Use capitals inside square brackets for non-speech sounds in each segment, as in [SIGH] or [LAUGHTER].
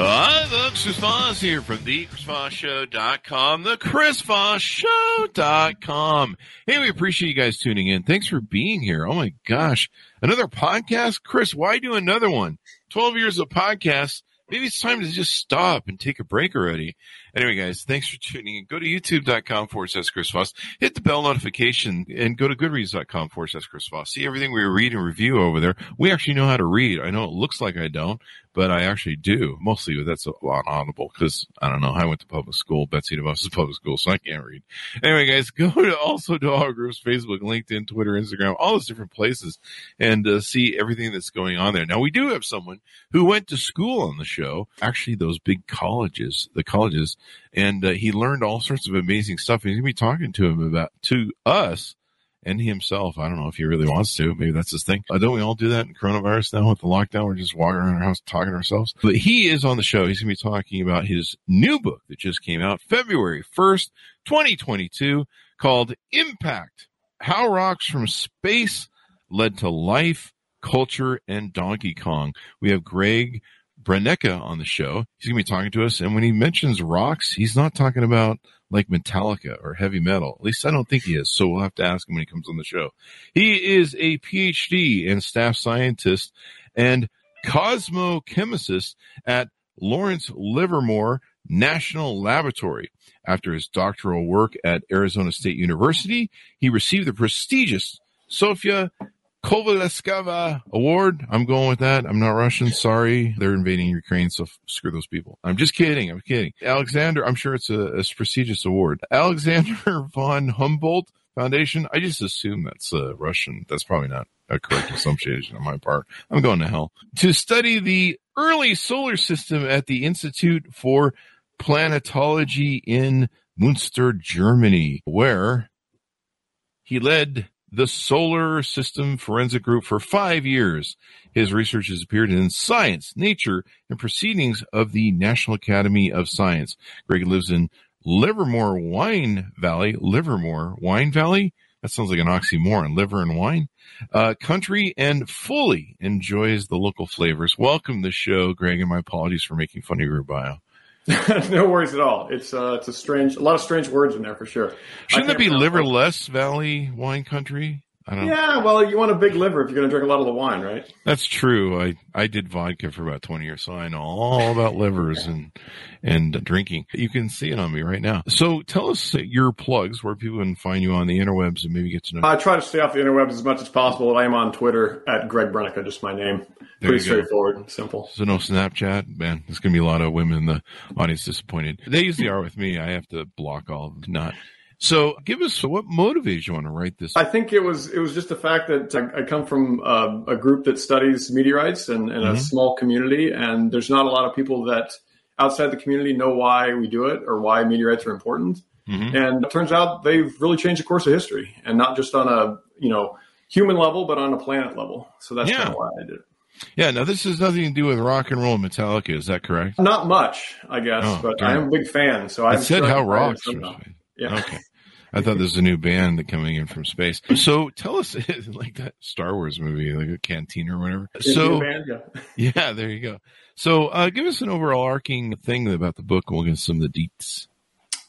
Hi, folks. Chris Voss here from the ChrisVossShow.com, the ChrisVossShow.com. Hey, we appreciate you guys tuning in. Thanks for being here. Oh my gosh. Another podcast? Chris, why do another one? 12 years of podcasts. Maybe it's time to just stop and take a break already. Anyway, guys, thanks for tuning in. Go to youtube.com forward slash Chris Voss. Hit the bell notification and go to goodreads.com forward slash Chris Voss. See everything we read and review over there. We actually know how to read. I know it looks like I don't, but I actually do. Mostly that's a lot audible because I don't know. I went to public school. Betsy DeVos is [LAUGHS] public school, so I can't read. Anyway, guys, [LAUGHS] go to also to our groups, Facebook, LinkedIn, Twitter, Instagram, all those different places and uh, see everything that's going on there. Now we do have someone who went to school on the show. Actually, those big colleges, the colleges, and uh, he learned all sorts of amazing stuff. He's gonna be talking to him about to us and himself. I don't know if he really wants to. Maybe that's his thing. Uh, don't we all do that in coronavirus now with the lockdown? We're just walking around our house talking to ourselves. But he is on the show. He's going to be talking about his new book that just came out February 1st, 2022 called Impact. How rocks from space led to life, culture, and Donkey Kong. We have Greg Brennecka on the show. He's going to be talking to us. And when he mentions rocks, he's not talking about like Metallica or heavy metal. At least I don't think he is. So we'll have to ask him when he comes on the show. He is a PhD and staff scientist and cosmochemist at Lawrence Livermore National Laboratory. After his doctoral work at Arizona State University, he received the prestigious Sofia Kovalevskaya Award. I'm going with that. I'm not Russian. Sorry. They're invading Ukraine, so screw those people. I'm just kidding. I'm kidding. Alexander, I'm sure it's a, a prestigious award. Alexander [LAUGHS] von Humboldt Foundation. I just assume that's uh, Russian. That's probably not a correct assumption on my part. I'm going to hell. To study the early solar system at the Institute for Planetology in Munster, Germany, where he led the Solar System Forensic Group for five years. His research has appeared in Science, Nature, and Proceedings of the National Academy of Science. Greg lives in Livermore Wine Valley. Livermore Wine Valley? That sounds like an oxymoron. Liver and wine? Uh, country and fully enjoys the local flavors. Welcome to the show, Greg, and my apologies for making fun of your bio. [LAUGHS] no worries at all. It's uh, it's a strange, a lot of strange words in there for sure. Shouldn't it be Liverless Valley Wine Country? Yeah, well, you want a big liver if you're going to drink a lot of the wine, right? That's true. I, I did vodka for about 20 years, so I know all about livers and, and drinking. You can see it on me right now. So tell us your plugs where people can find you on the interwebs and maybe get to know. I try to stay off the interwebs as much as possible. I am on Twitter at Greg Brennecka, just my name. There Pretty straightforward and simple. So no Snapchat, man. There's going to be a lot of women in the audience disappointed. They usually are with me. I have to block all of them. Not so, give us what motivates you want to write this. I think it was it was just the fact that I, I come from a, a, group that studies meteorites and, and mm-hmm. a small community, and there's not a lot of people that outside the community know why we do it or why meteorites are important. Mm-hmm. And it turns out they've really changed the course of history, and not just on a you know human level, but on a planet level. So that's yeah. kind of why I did it. Yeah, now this has nothing to do with rock and roll and Metallica, is that correct? Not much, I guess, oh, but I am a big fan. So I said how rocks. Yeah. Okay. I thought there's a new band coming in from space. So tell us, [LAUGHS] like that Star Wars movie, like a canteen or whatever. So band, yeah. [LAUGHS] yeah, there you go. So uh, give us an overall arcing thing about the book, and we'll get some of the deets.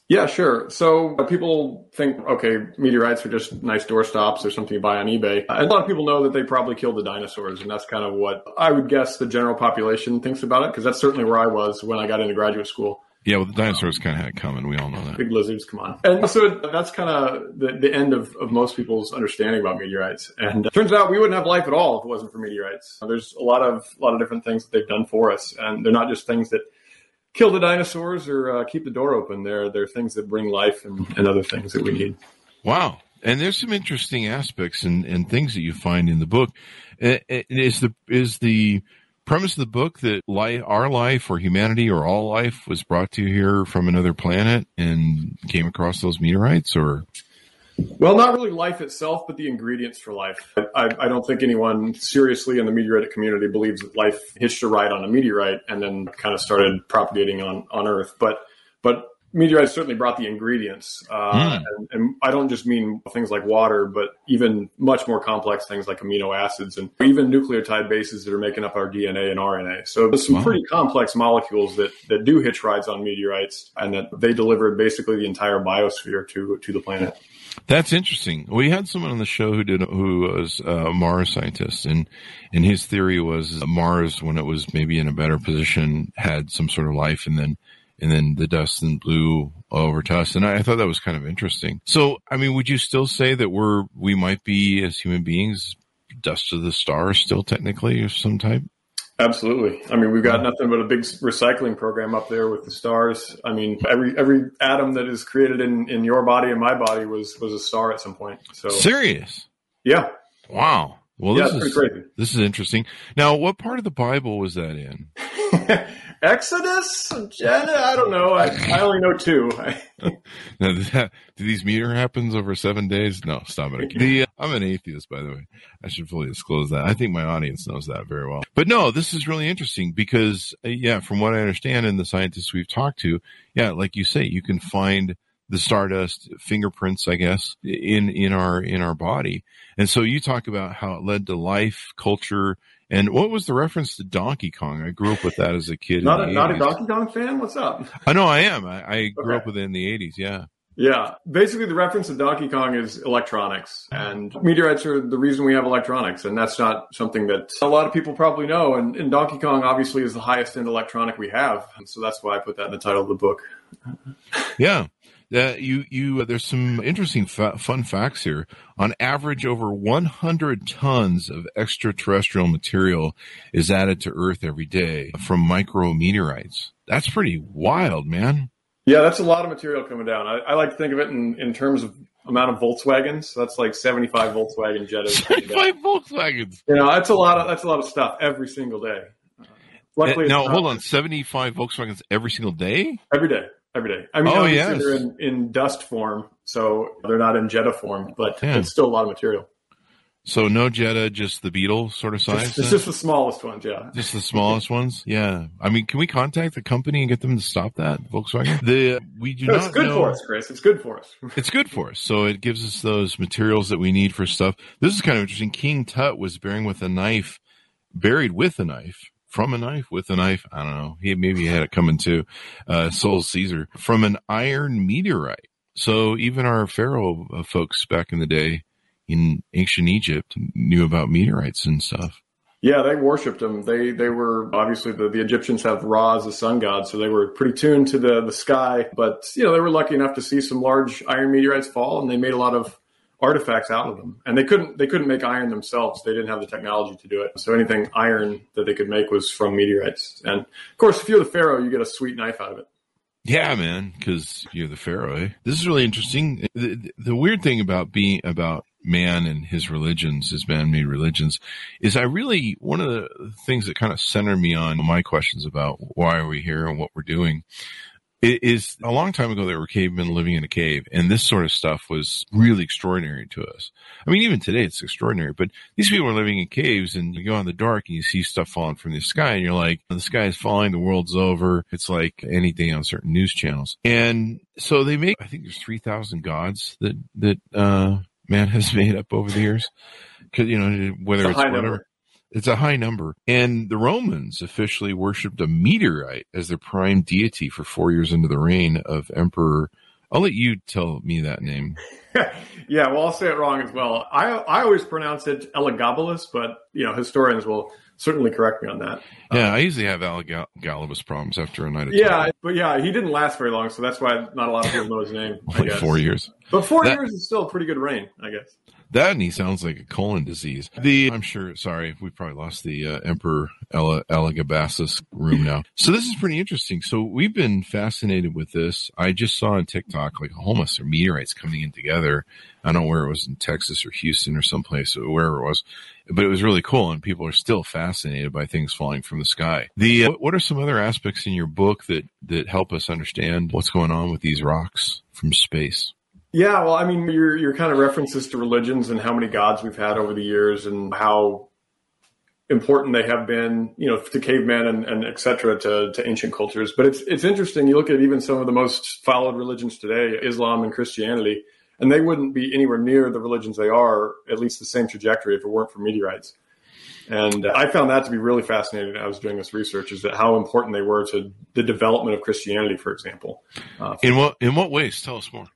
Yeah, sure. So uh, people think, okay, meteorites are just nice doorstops or something you buy on eBay. And a lot of people know that they probably killed the dinosaurs, and that's kind of what I would guess the general population thinks about it, because that's certainly where I was when I got into graduate school. Yeah, well, the dinosaurs kind of had it coming. We all know that. Big lizards, come on. And so that's kind of the, the end of, of most people's understanding about meteorites. And it turns out we wouldn't have life at all if it wasn't for meteorites. There's a lot of a lot of different things that they've done for us, and they're not just things that kill the dinosaurs or uh, keep the door open. They're they're things that bring life and, and other things that we need. Wow. And there's some interesting aspects and, and things that you find in the book. Eh, eh, is the is the premise of the book that life, our life or humanity or all life was brought to here from another planet and came across those meteorites or? Well, not really life itself, but the ingredients for life. I, I, don't think anyone seriously in the meteoritic community believes that life hitched a ride on a meteorite and then kind of started propagating on, on Earth. But but meteorites certainly brought the ingredients. Uh, mm. and, and, I don't just mean things like water, but even much more complex things like amino acids and even nucleotide bases that are making up our DNA and RNA. So there's some wow. pretty complex molecules that, that do hitch rides on meteorites and that they delivered basically the entire biosphere to, to the planet. That's interesting. We had someone on the show who did who was a Mars scientist, and and his theory was Mars, when it was maybe in a better position, had some sort of life, and then and then the dust then blew over to us. And I, I, thought that was kind of interesting. So, I mean, would you still say that we're, we might be as human beings, dust of the stars still technically of some type? Absolutely. I mean, we've got nothing but a big recycling program up there with the stars. I mean, every every atom that is created in, in your body and my body was was a star at some point. So serious. Yeah. Wow. Well, yeah, this is crazy. this is interesting. Now, what part of the Bible was that in? [LAUGHS] Exodus. I don't know. I, I only know two. [LAUGHS] now, that, do these meter happens over seven days? No, stop it. [LAUGHS] The, uh, I'm an atheist, by the way. I should fully disclose that. I think my audience knows that very well. But no, this is really interesting because, uh, yeah, from what I understand and the scientists we've talked to, yeah, like you say, you can find the stardust fingerprints, I guess, in in our in our body. And so you talk about how it led to life, culture, and what was the reference to Donkey Kong? I grew up with that as a kid. Not, a, not a Donkey Kong fan? What's up? I know I am. I, I grew okay. up with it in the 80s. Yeah. Yeah. Basically, the reference to Donkey Kong is electronics. And meteorites are the reason we have electronics. And that's not something that a lot of people probably know. And, and Donkey Kong obviously is the highest end electronic we have. And so that's why I put that in the title of the book. Yeah. Uh, you you uh, there's some interesting fa- fun facts here. On average, over 100 tons of extraterrestrial material is added to Earth every day from micrometeorites. That's pretty wild, man. Yeah, that's a lot of material coming down. I, I like to think of it in, in terms of amount of Volkswagens. That's like 75 Volkswagen Jettas. [LAUGHS] 75 Volkswagens. You know, that's a lot of that's a lot of stuff every single day. Uh, luckily, now hold on, 75 Volkswagens every single day? Every day every day. I mean, oh, yes. they're in, in, dust form, so they're not in Jetta form, but yeah. it's still a lot of material. So no Jetta, just the Beetle sort of size. It's, it's just the smallest ones, yeah. Just the smallest [LAUGHS] ones, yeah. I mean, can we contact the company and get them to stop that Volkswagen? [LAUGHS] The we do no, not. It's good know. for us, Chris. It's good for us. [LAUGHS] it's good for us. So it gives us those materials that we need for stuff. This is kind of interesting. King Tut was bearing with a knife, buried with a knife from a knife with a knife. I don't know. He maybe had it coming too. Uh, Soul Caesar from an iron meteorite. So even our pharaoh uh, folks back in the day in ancient Egypt knew about meteorites and stuff. Yeah, they worshipped them. They they were obviously the, the Egyptians have Ra as the sun god, so they were pretty tuned to the the sky. But you know they were lucky enough to see some large iron meteorites fall, and they made a lot of artifacts out of them. And they couldn't they couldn't make iron themselves. They didn't have the technology to do it. So anything iron that they could make was from meteorites. And of course, if you're the pharaoh, you get a sweet knife out of it. Yeah, man, because you're the pharaoh. Eh? This is really interesting. The, the, weird thing about being about man and his religions, his man-made religions, is I really one of the things that kind of center me on my questions about why are we here and what we're doing is a long time ago there were cavemen living in a cave and this sort of stuff was really extraordinary to us. I mean, even today it's extraordinary, but these people are living in caves and you go in the dark and you see stuff falling from the sky and you're like, the sky is falling, the world's over. It's like any day on certain news channels. And so they make, I think there's 3,000 gods that, that, uh, man has [LAUGHS] made up over the years. Cause, you know, whether it's, it's whatever. It's a high number. And the Romans officially worshipped a meteorite as their prime deity for four years into the reign of Emperor. I'll let you tell me that name. [LAUGHS] yeah, well, I'll say it wrong as well. I I always pronounce it Elagabalus, but you know historians will certainly correct me on that. Yeah, um, I usually have Elagabalus problems after a night. Of yeah, time. but yeah, he didn't last very long, so that's why not a lot of people know his name. like four years. But four that, years is still a pretty good reign, I guess. That and he sounds like a colon disease. The I'm sure. Sorry, we probably lost the uh, Emperor Ella, Elagabasis room now. [LAUGHS] So this is pretty interesting. So we've been fascinated with this. I just saw on TikTok like almost meteorites coming in together. I don't know where it was in Texas or Houston or someplace or wherever it was, but it was really cool. And people are still fascinated by things falling from the sky. The uh, what are some other aspects in your book that that help us understand what's going on with these rocks from space? Yeah, well, I mean, your your kind of references to religions and how many gods we've had over the years and how important they have been, you know, to cavemen and, and et cetera to, to ancient cultures. But it's it's interesting. You look at even some of the most followed religions today, Islam and Christianity, and they wouldn't be anywhere near the religions they are, at least the same trajectory, if it weren't for meteorites. And I found that to be really fascinating. I was doing this research is that how important they were to the development of Christianity, for example. Uh, in what in what ways? Tell us more.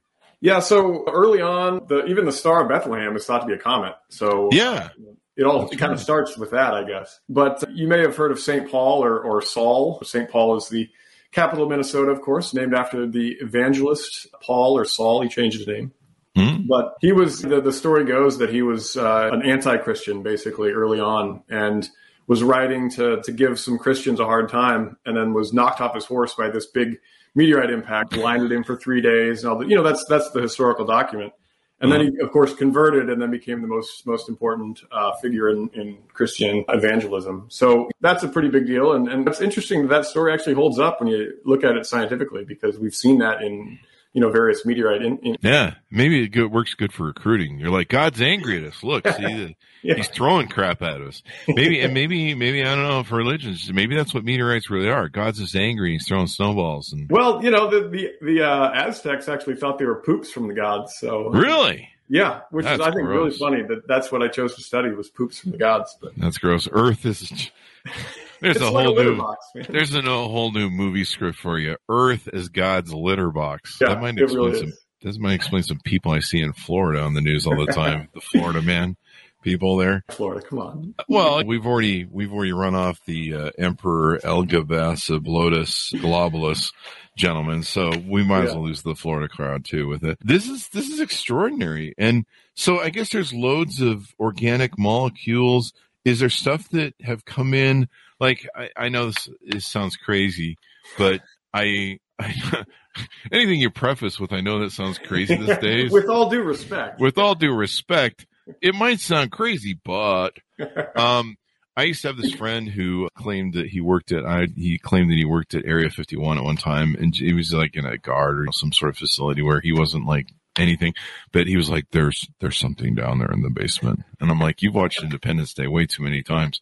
Yeah, so early on, the even the Star of Bethlehem is thought to be a comet. So yeah, it all it kind of starts with that, I guess. But you may have heard of St. Paul or, or Saul. St. Paul is the capital of Minnesota, of course, named after the evangelist Paul or Saul. He changed his name. Mm-hmm. But he was, the, the, story goes that he was uh, an anti Christian basically early on and was writing to, to give some Christians a hard time and then was knocked off his horse by this big meteorite impact, blinded him for three days, and all the, you know, that's that's the historical document. And then he, of course, converted and then became the most most important uh, figure in, in Christian evangelism. So that's a pretty big deal, and and it's interesting that that story actually holds up when you look at it scientifically because we've seen that in you know various meteorite. In, in- yeah, maybe it good, works good for recruiting. You're like God's angry at us. Look, see, [LAUGHS] yeah. he's throwing crap at us. Maybe and maybe maybe I don't know for religions. Maybe that's what meteorites really are. God's just angry. He's throwing snowballs. And well, you know the the, the uh, Aztecs actually thought they were poops from the gods. So really. Yeah, which that's is I think gross. really funny that that's what I chose to study was poops from the gods. But that's gross. Earth is [LAUGHS] there's a whole new box, there's a whole new movie script for you. Earth is God's litter box. Yeah, that might explain really some. This might explain some people I see in Florida on the news all the time. the Florida man people there. Florida, come on. Well, we've already we've already run off the uh, Emperor Elgabasoblotus globulus gentleman, so we might yeah. as well lose the Florida crowd too with it. This is this is extraordinary, and so I guess there's loads of organic molecules. Is there stuff that have come in like I, I know this, this sounds crazy, but I, I [LAUGHS] anything you preface with I know that sounds crazy these [LAUGHS] days. with all due respect. With all due respect, it might sound crazy, but [LAUGHS] um I used to have this friend who claimed that he worked at I he claimed that he worked at Area 51 at one time and he was like in a guard or some sort of facility where he wasn't like anything. But he was like, "There's there's something down there in the basement," and I'm like, "You've watched Independence Day way too many times."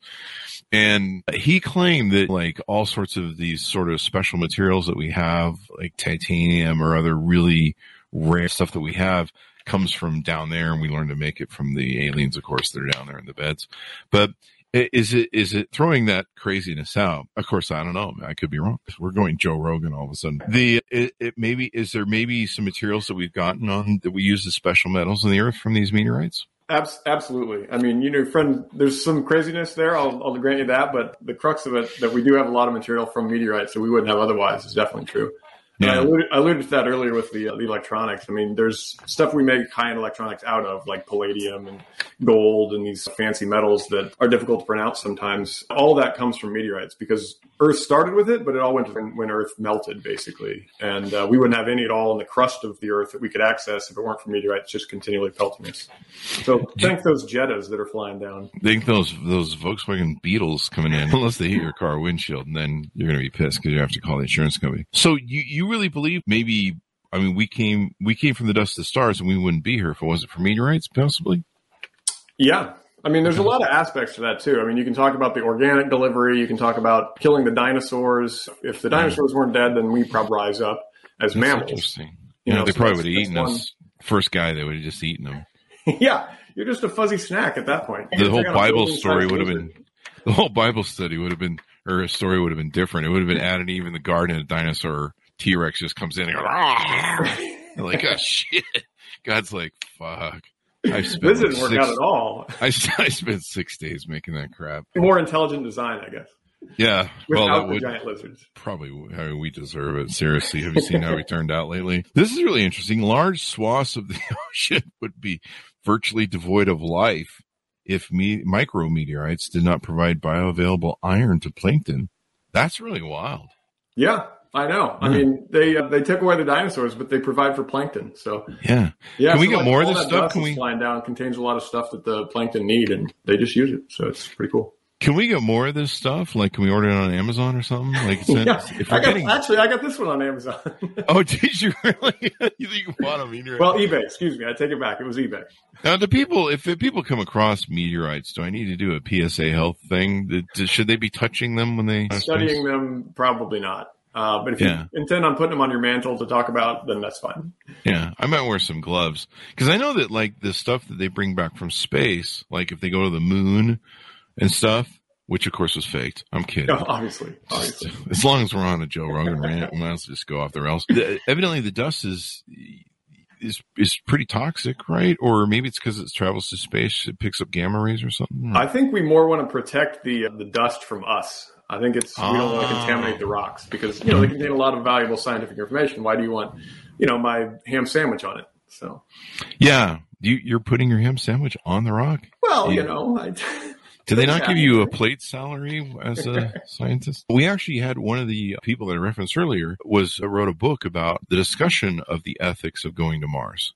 And he claimed that like all sorts of these sort of special materials that we have, like titanium or other really rare stuff that we have, comes from down there, and we learned to make it from the aliens, of course, that are down there in the beds. But is it is it throwing that craziness out? Of course, I don't know. I could be wrong. We're going Joe Rogan all of a sudden. The it, it maybe is there maybe some materials that we've gotten on that we use as special metals in the earth from these meteorites? absolutely. I mean, you know, friend, there's some craziness there. I'll, I'll grant you that, but the crux of it that we do have a lot of material from meteorites that we wouldn't have otherwise is definitely true. Yeah. I alluded, I alluded, to that earlier with the, uh, the electronics. I mean, there's stuff we make high end electronics out of, like palladium and gold and these fancy metals that are difficult to pronounce sometimes. All that comes from meteorites because Earth started with it, but it all went when, when Earth melted, basically. And uh, we wouldn't have any at all in the crust of the Earth that we could access if it weren't for meteorites just continually pelting us. So thank those Jettas that are flying down. Think those those Volkswagen Beetles coming in, [LAUGHS] unless they hit your car windshield, and then you're going to be pissed because you have to call the insurance company. So you you really believe maybe I mean we came we came from the dust of the stars and we wouldn't be here if it wasn't for meteorites possibly? Yeah. I mean, there's a lot of aspects to that too. I mean, you can talk about the organic delivery. You can talk about killing the dinosaurs. If the dinosaurs weren't dead, then we probably rise up as That's mammals. Interesting. You, know, they so probably would have eaten us. First guy, they would have just eaten them. [LAUGHS] yeah, you're just a fuzzy snack at that point. The whole Bible story would have been, the whole Bible study would have been, or a story would have been different. It would have been added even the garden of dinosaur T Rex just comes in and goes, ah! like, oh [LAUGHS] shit. God's like, fuck. I spent this didn't work out at all. I, [LAUGHS] I spent six days making that crap. More intelligent design, I guess. Yeah, Without well, the would, giant lizards. Probably, I mean, we deserve it. Seriously, have you seen how we turned out lately? This is really interesting. Large swaths of the [LAUGHS] ocean would be virtually devoid of life if me- micrometeorites did not provide bioavailable iron to plankton. That's really wild. Yeah, I know. I mean, they uh, they took away the dinosaurs, but they provide for plankton. So Yeah. yeah, Can we get like, more of this stuff? Can we- flying down contains a lot of stuff that the plankton need, and they just use it. So it's pretty cool. Can we get more of this stuff? Like, can we order it on Amazon or something? Like, since- [LAUGHS] Yeah, I got, getting, actually I got this one on Amazon. [LAUGHS] oh, did you really? [LAUGHS] you think you bought a meteorite? well, eBay. Excuse me, I take it back. It was eBay. now, the people, if the people come across meteorites, do I need to do a PSA health thing? Should they be touching them when they Studying them, probably not. Uh, but if Yeah. you intend on putting them on your mantle to talk about, then that's fine. Yeah, I might wear some gloves because I know that like the stuff that they bring back from space, like if they go to the moon and stuff, which of course was faked. I'm kidding. No, [LAUGHS] obviously, obviously. As long as we're on a Joe Rogan rant, we might as well just go off the rails. The- evidently, the dust is is is pretty toxic, right? Or maybe it's because it travels to space, it picks up gamma rays or something. I think we more want to protect the uh, the dust from us. I think it's we don't want to contaminate the ah. rocks because you know they contain a lot of valuable scientific information. Why do you want you know my ham sandwich on it? So yeah, you, you're putting your ham sandwich on the rock. well, Yeah. you know, I, [LAUGHS] Did they not give you a plate salary as a [LAUGHS] scientist? We actually had one of the people that I referenced earlier was uh, wrote a book about the discussion of the ethics of going to Mars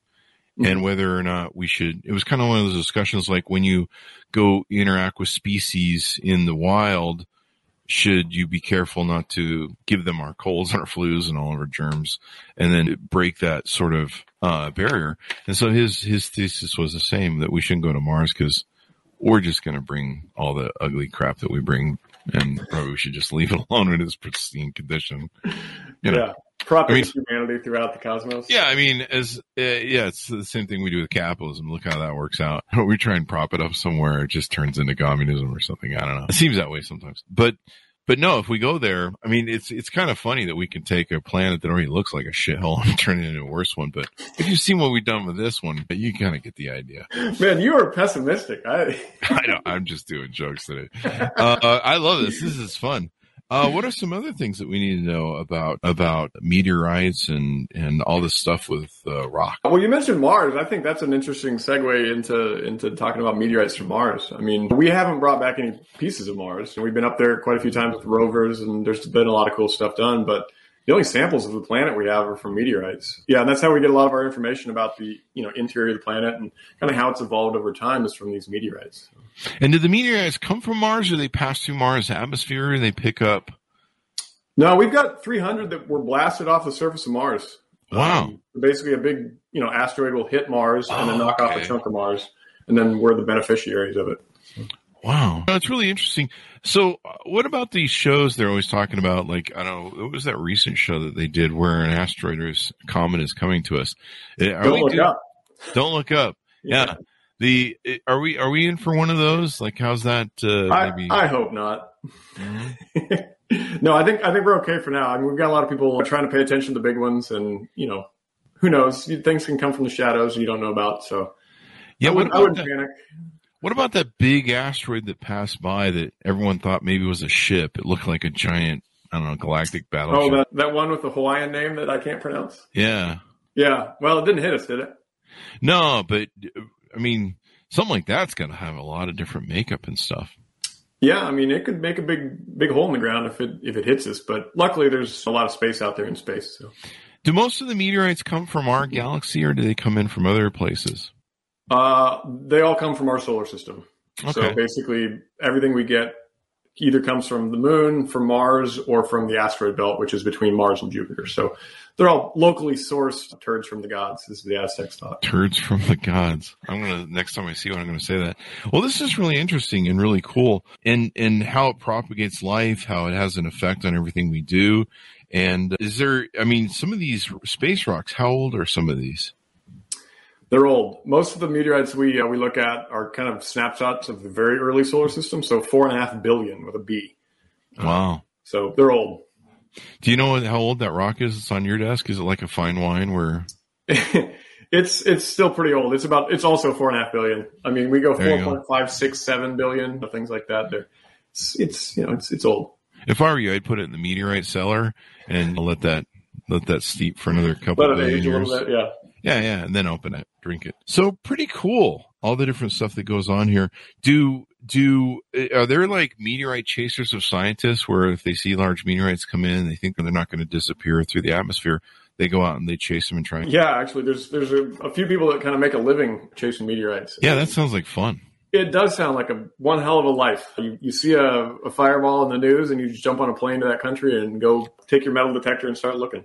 and whether or not we should. It was kind of one of those discussions like when you go interact with species in the wild. Should you be careful not to give them our colds and our flus and all of our germs, and then break that sort of uh, barrier? And so his his thesis was the same that we shouldn't go to Mars because we're just going to bring all the ugly crap that we bring and probably we should just leave it [LAUGHS] alone in its pristine condition. You know? yeah, propping I mean- humanity throughout the cosmos. Yeah, I mean, as uh, yeah, it's the same thing we do with capitalism. Look how that works out. [LAUGHS] We try and prop it up somewhere, it just turns into communism or something. I don't know. It seems that way sometimes, but but no, if we go there, I mean, it's it's kind of funny that we can take a planet that already looks like a shithole [LAUGHS] and turn it into a worse one. But if you've seen what we've done with this one, you kind of get the idea. Man, you are pessimistic. I [LAUGHS] I know. I'm just doing jokes today. Uh, uh, I love this. This is fun. Uh, what are some other things that we need to know about about meteorites and and all this stuff with uh, rock? Well, you mentioned Mars. I think that's an interesting segue into into talking about meteorites from Mars. I mean, we haven't brought back any pieces of Mars. And we've been up there quite a few times with rovers, and there's been a lot of cool stuff done. But the only samples of the planet we have are from meteorites. Yeah, and that's how we get a lot of our information about the you know interior of the planet and kind of how it's evolved over time is from these meteorites. And did the meteorites come from Mars, or they pass through Mars' atmosphere and they pick up? No, we've got 300 that were blasted off the surface of Mars. Wow. Um, basically, a big you know asteroid will hit Mars and then Oh, knock off a chunk of Mars, and then we're the beneficiaries of it. Wow, that's really interesting. So, uh, what about these shows they're always talking about? Like, I don't know, what was that recent show that they did where an asteroid or comet is coming to us? Uh, Are Don't we look up. Don't look up. Yeah. The uh, are we are we in for one of those? Like, how's that? Uh, I, maybe. I hope not. Mhm. [LAUGHS] no, I think I think we're okay for now. I mean, we've got a lot of people trying to pay attention to the big ones, and you know, who knows? Things can come from the shadows you don't know about. So yeah. I, would, I wouldn't, that? What about that big asteroid that passed by that everyone thought maybe was a ship? It looked like a giant, I don't know, galactic battleship. Oh, that that one with the Hawaiian name that I can't pronounce. yeah. Yeah. Well, it didn't hit us, did it? No, but I mean, something like that's going to have a lot of different makeup and stuff. Yeah. I mean, it could make a big big hole in the ground if it if it hits us. But luckily, there's a lot of space out there in space. So. Do most of the meteorites come from our galaxy, or do they come in from other places? Uh, they all come from our solar system. So basically, everything we get either comes from the moon, from Mars, or from the asteroid belt, which is between Mars and Jupiter. So they're all locally sourced turds from the gods, This is the Aztecs thought. Turds from the gods. I'm gonna next time I see one, I'm gonna say that. Well, this is really interesting and really cool, and and how it propagates life, how it has an effect on everything we do. And is there? I mean, some of these space rocks. How old are some of these? They're old. Most of the meteorites we uh, we look at are kind of snapshots of the very early solar system. So four and a half billion with a B. Wow. So they're old. Do you know how old that rock is? It's on your desk. Is it like a fine wine where? [LAUGHS] it's it's still pretty old. It's about it's also four and a half billion. I mean, we go four point five six seven billion, things like that. There, it's, it's you know it's it's old. If I were you, I'd put it in the meteorite cellar and let that let that steep for another couple Let of it age a years. bit. Yeah. Yeah, yeah, and then open it, drink it. So pretty cool. All the different stuff that goes on here. Do do eh, are there like meteorite chasers of scientists where if they see large meteorites come in, they think they're not going to disappear through the atmosphere, they go out and they chase them and try. Yeah, actually, there's there's a, a few people that kind of make a living chasing meteorites. Yeah, that sounds like fun. It does sound like a one hell of a life. You, you see a, a fireball in the news, and you just jump on a plane to that country and go take your metal detector and start looking.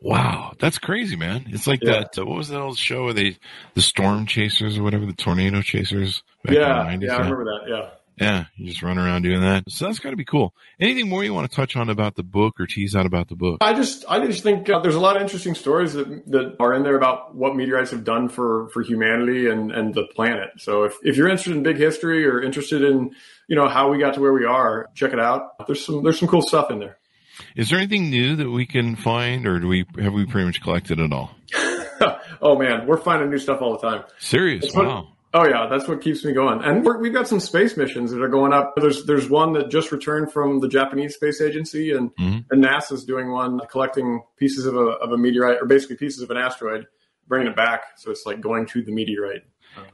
Wow, that's crazy, man! It's like Yeah. that. Uh, what was that old show? Where they the storm chasers or whatever, the tornado chasers. Back yeah, in the 90s, yeah, I remember that. Yeah. Yeah, you just run around doing that. So that's got to be cool. Anything more you want to touch on about the book or tease out about the book? I just, I just think uh, there's a lot of interesting stories that, that are in there about what meteorites have done for, for humanity and, and the planet. So if, if you're interested in big history or interested in, you know, how we got to where we are, check it out. There's some, there's some cool stuff in there. Is there anything new that we can find, or do we have we pretty much collected it all? [LAUGHS] oh man, we're finding new stuff all the time. Serious? What- Wow. Oh yeah, that's what keeps me going. And we're, we've got some space missions that are going up. There's there's one that just returned from the Japanese space agency, and Mhm. and NASA's doing one collecting pieces of a of a meteorite, or basically pieces of an asteroid, bringing it back. So it's like going to the meteorite.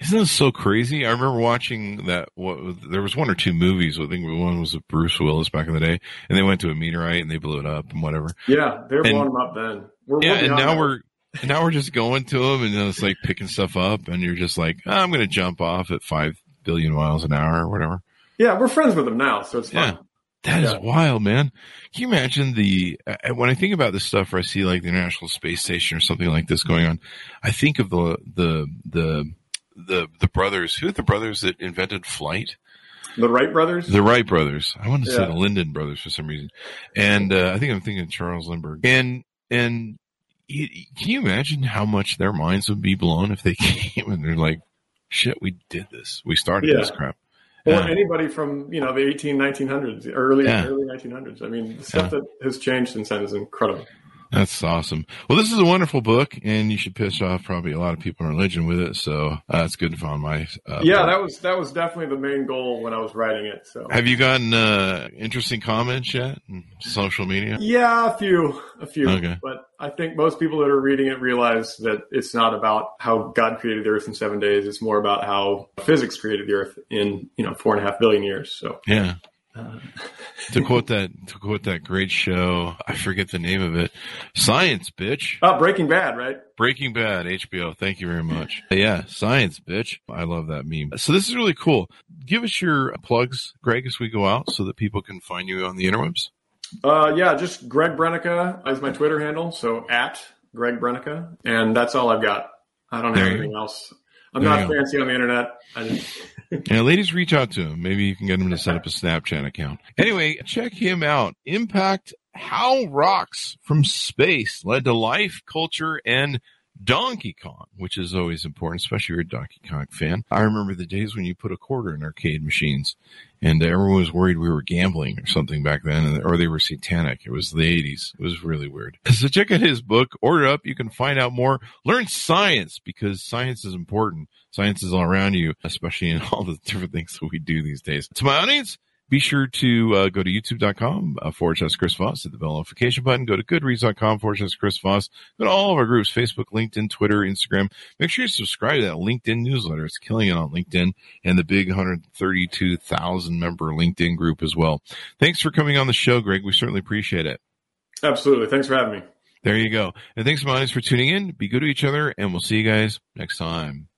Isn't this so crazy? I remember watching that. What there was one or two movies. I think one was with Bruce Willis back in the day, and they went to a meteorite and they blew it up and whatever. Yeah, they're blowing them up. Then we're Yeah, and now that. we're and now we're just going to them, and it's like picking stuff up, and you're just like, "Ah, I'm going to jump off at five billion miles an hour or whatever. yeah we're friends with them now, so it's fun. Yeah. That is Yeah. wild, man. Can you imagine the uh, when I think about this stuff, where I see like the International Space Station or something like this going on, I think of the the the the the brothers. Who are the brothers that invented flight? The Wright brothers. The Wright brothers. I want to say the Lyndon brothers for some reason, and uh, I think I'm thinking of Charles Lindbergh. And and you, can you imagine how much their minds would be blown if they [LAUGHS] came and they're like, "Shit, we did this. We started Yeah. this crap." or Yeah. anybody from you know the 18 1900s early Yeah. early 1900s i mean the stuff Yeah. that has changed since then is incredible That's awesome. Well, this is a wonderful book, and you should piss off probably a lot of people in religion with it. So uh, it's good to find my. Uh, yeah book. that was that was definitely the main goal when i was writing it so Have you gotten uh, interesting comments yet? on Social media. yeah a few a few Okay. but i think most people that are reading it realize that it's not about how god created the earth in seven days it's more about how physics created the earth in you know four and a half billion years so Yeah. Uh, to quote that, to quote that great show, I forget the name of it. Science, bitch. oh, breaking bad right Breaking Bad, HBO. Thank you very much. Yeah, science, bitch. I love that meme. So this is really cool. Give us your plugs, Greg, as we go out, so that people can find you on the interwebs. Uh, yeah, just Greg Brennecka is my Twitter handle. So at Greg Brennecka. And that's all I've got. I don't There have you anything else. I'm There not you fancy on the internet. I just, Yeah, ladies, reach out to him. Maybe you can get him to set up a Snapchat account. Anyway, check him out. Impact How Rocks from Space led to life, culture, and Donkey Kong, which is always important, especially if you're a Donkey Kong fan. I remember the days when you put a quarter in arcade machines and everyone was worried we were gambling or something back then, or they were satanic. It was the 80s. It was really weird. [LAUGHS] So check out his book, order up. You can find out more, learn science because science is important. Science is all around you, especially in [LAUGHS] all the different things that we do these days. To my audience, be sure to uh, go to youtube.com uh, forward slash Chris Voss, hit the bell notification button, go to goodreads.com forward slash Chris Voss, go to all of our groups, Facebook, LinkedIn, Twitter, Instagram. Make sure you subscribe to that LinkedIn newsletter. It's killing it on LinkedIn and the big 132,000 member LinkedIn group as well. Thanks for coming on the show, Greg. We certainly appreciate it. absolutely. Thanks for having me. There you go. And thanks, my audience, for tuning in. Be good to each other, and we'll see you guys next time.